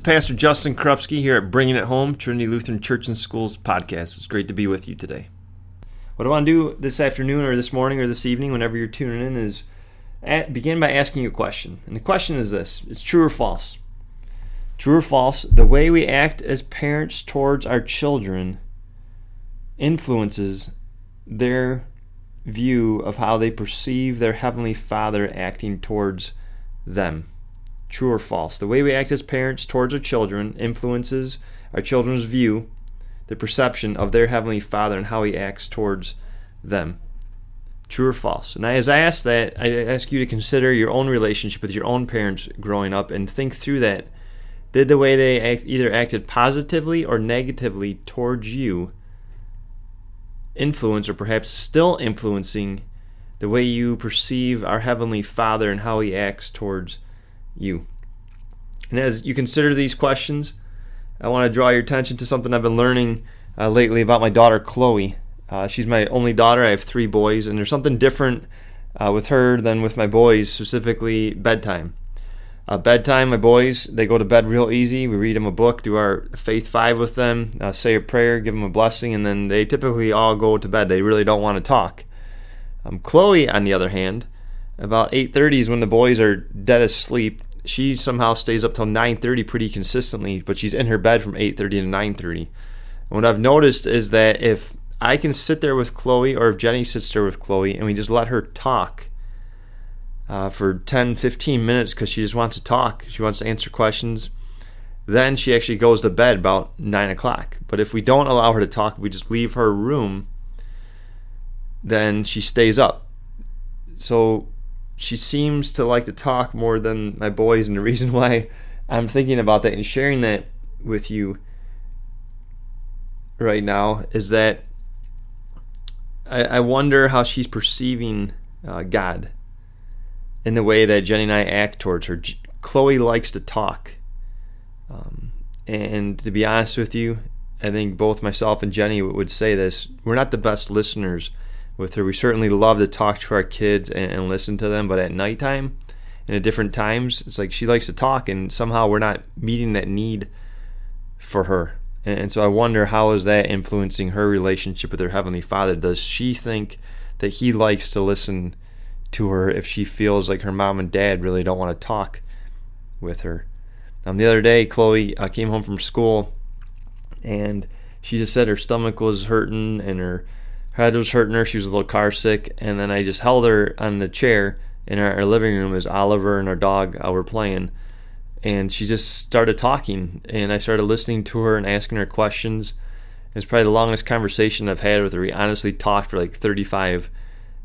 is Pastor Justin Krupski here at Bringing It Home, Trinity Lutheran Church and Schools podcast. It's great to be with you today. What I want to do this afternoon or this morning or this evening, whenever you're tuning in, is at, begin by asking you a question. And the question is this it's true or false? True or false, the way we act as parents towards our children influences their view of how they perceive their Heavenly Father acting towards them. True or false? The way we act as parents towards our children influences our children's view, the perception of their Heavenly Father, and how He acts towards them. True or false? And as I ask that, I ask you to consider your own relationship with your own parents growing up and think through that. Did the way they act, either acted positively or negatively towards you influence, or perhaps still influencing, the way you perceive our Heavenly Father and how He acts towards you. And as you consider these questions, I want to draw your attention to something I've been learning uh, lately about my daughter Chloe. Uh, she's my only daughter. I have three boys, and there's something different uh, with her than with my boys, specifically bedtime. Uh, bedtime, my boys, they go to bed real easy. We read them a book, do our faith five with them, uh, say a prayer, give them a blessing, and then they typically all go to bed. They really don't want to talk. Um, Chloe, on the other hand, about 8:30 is when the boys are dead asleep. She somehow stays up till 9:30 pretty consistently, but she's in her bed from 8:30 to 9:30. what I've noticed is that if I can sit there with Chloe, or if Jenny sits there with Chloe, and we just let her talk uh, for 10, 15 minutes because she just wants to talk, she wants to answer questions. Then she actually goes to bed about 9 o'clock. But if we don't allow her to talk, if we just leave her room, then she stays up. So she seems to like to talk more than my boys, and the reason why I'm thinking about that and sharing that with you right now is that I, I wonder how she's perceiving uh, God in the way that Jenny and I act towards her. Chloe likes to talk. Um, and to be honest with you, I think both myself and Jenny would say this. We're not the best listeners with her. We certainly love to talk to our kids and, and listen to them, but at nighttime and at different times, it's like she likes to talk, and somehow we're not meeting that need for her. And, and so I wonder how is that influencing her relationship with her heavenly Father? Does she think that he likes to listen to her if she feels like her mom and dad really don't want to talk with her? Um, the other day, Chloe uh, came home from school, and she just said her stomach was hurting and her her head was hurting her. She was a little car sick, and then I just held her on the chair in our, our living room as Oliver and our dog uh, were playing, and she just started talking, and I started listening to her and asking her questions. It was probably the longest conversation I've had with her. We honestly talked for like 35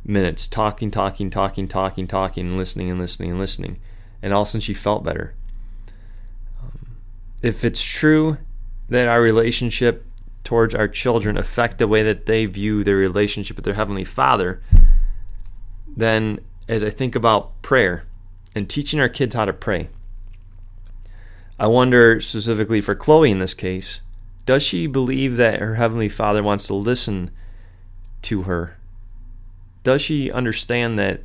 minutes, talking, talking, talking, talking, talking, and listening and listening and listening, and all of a sudden she felt better. Um, if it's true that our relationship towards our children affect the way that they view their relationship with their Heavenly Father, then as I think about prayer and teaching our kids how to pray, I wonder specifically for Chloe in this case, does she believe that her Heavenly Father wants to listen to her? Does she understand that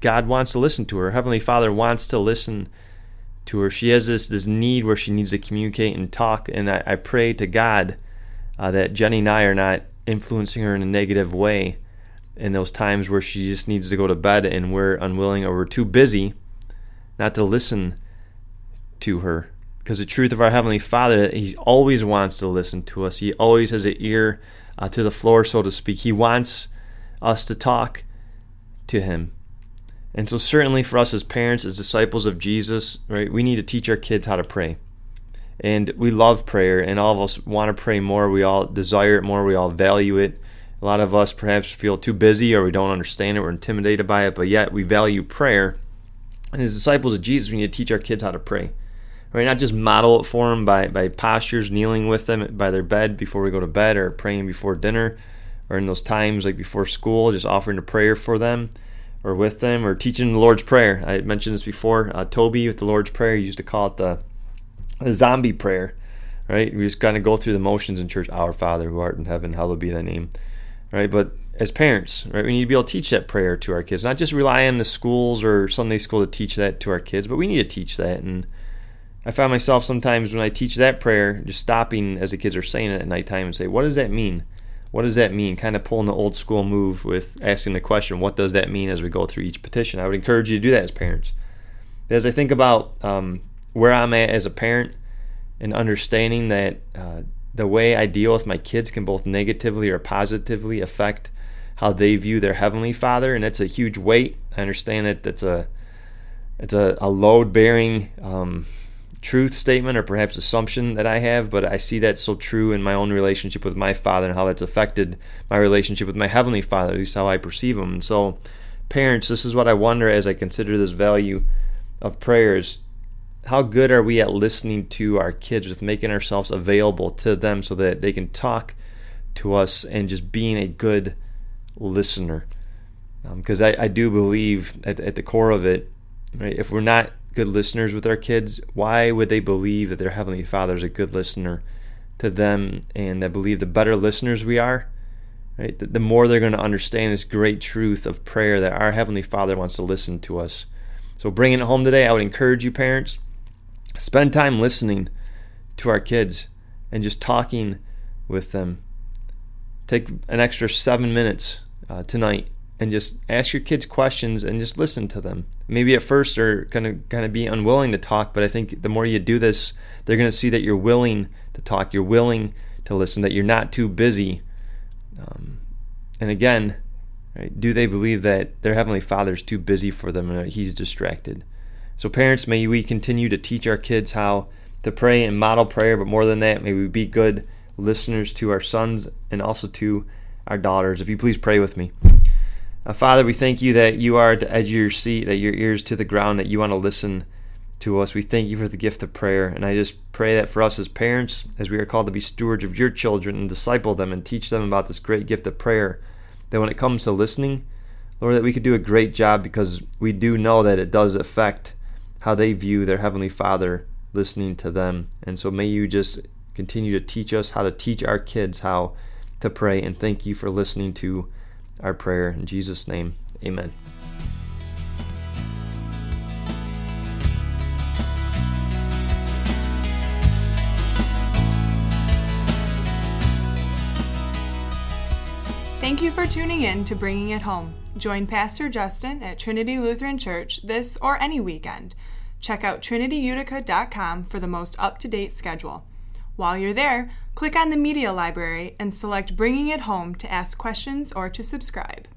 God wants to listen to her? Heavenly Father wants to listen to her. She has this, this need where she needs to communicate and talk, and I, I pray to God uh, that Jenny and I are not influencing her in a negative way in those times where she just needs to go to bed and we're unwilling or we're too busy not to listen to her. Because the truth of our Heavenly Father, He always wants to listen to us. He always has an ear uh, to the floor, so to speak. He wants us to talk to Him. And so, certainly for us as parents, as disciples of Jesus, right, we need to teach our kids how to pray and we love prayer and all of us want to pray more. We all desire it more. We all value it. A lot of us perhaps feel too busy or we don't understand it we're intimidated by it but yet we value prayer. And as disciples of jesus we need to teach our kids how to pray. Right? Not just model it for them by, by postures kneeling with them by their bed before we go to bed or praying before dinner or in those times like before school just offering a prayer for them or with them or teaching the lord's prayer. I mentioned this before uh, toby with the lord's prayer used to call it the a zombie prayer, right? We just kind of go through the motions in church. Our Father who art in heaven, hallowed be thy name, right? But as parents, right, we need to be able to teach that prayer to our kids, not just rely on the schools or Sunday school to teach that to our kids, but we need to teach that. And I find myself sometimes when I teach that prayer, just stopping as the kids are saying it at nighttime and say, What does that mean? What does that mean? Kind of pulling the old school move with asking the question, What does that mean as we go through each petition? I would encourage you to do that as parents. As I think about um, where I'm at as a parent and understanding that uh, the way I deal with my kids can both negatively or positively affect how they view their heavenly Father, and it's a huge weight. I understand that that's a it's a, a load bearing um, truth statement or perhaps assumption that I have, but I see that so true in my own relationship with my Father and how that's affected my relationship with my heavenly Father, at least how I perceive Him. And so, parents, this is what I wonder as I consider this value of prayers how good are we at listening to our kids with making ourselves available to them so that they can talk to us and just being a good listener. Because um, I, I, do believe at, at the core of it right, if we're not good listeners with our kids why would they believe that their heavenly father is a good listener to them and i believe the better listeners we are right? The, the more they're going to understand this great truth of prayer that our heavenly father wants to listen to us. So bringing it home today i would encourage you parents Spend time listening to our kids and just talking with them. Take an extra seven minutes uh, tonight and just ask your kids questions and just listen to them. Maybe at first they're gonna kind of be unwilling to talk, but I think the more you do this, they're gonna see that you're willing to talk, you're willing to listen, that you're not too busy. Um, and again, right, do they believe that their heavenly Father's too busy for them and he's distracted? So, parents, may we continue to teach our kids how to pray and model prayer, but more than that, may we be good listeners to our sons and also to our daughters. If you please pray with me. Uh, Father, we thank you that you are at the edge of your seat, that your ears to the ground, that you want to listen to us. We thank you for the gift of prayer. And I just pray that for us as parents, as we are called to be stewards of your children and disciple them and teach them about this great gift of prayer, that when it comes to listening, Lord, that we could do a great job because we do know that it does affect how they view their Heavenly Father listening to them. And so may you just continue to teach us how to teach our kids how to pray. And thank you for listening to our prayer. In Jesus' name, amen. Thank you for tuning in to Bringing It Home. Join Pastor Justin at Trinity Lutheran Church this or any weekend. Check out trinityutica.com for the most up to date schedule. While you're there, click on the Media Library and select Bringing It Home to ask questions or to subscribe.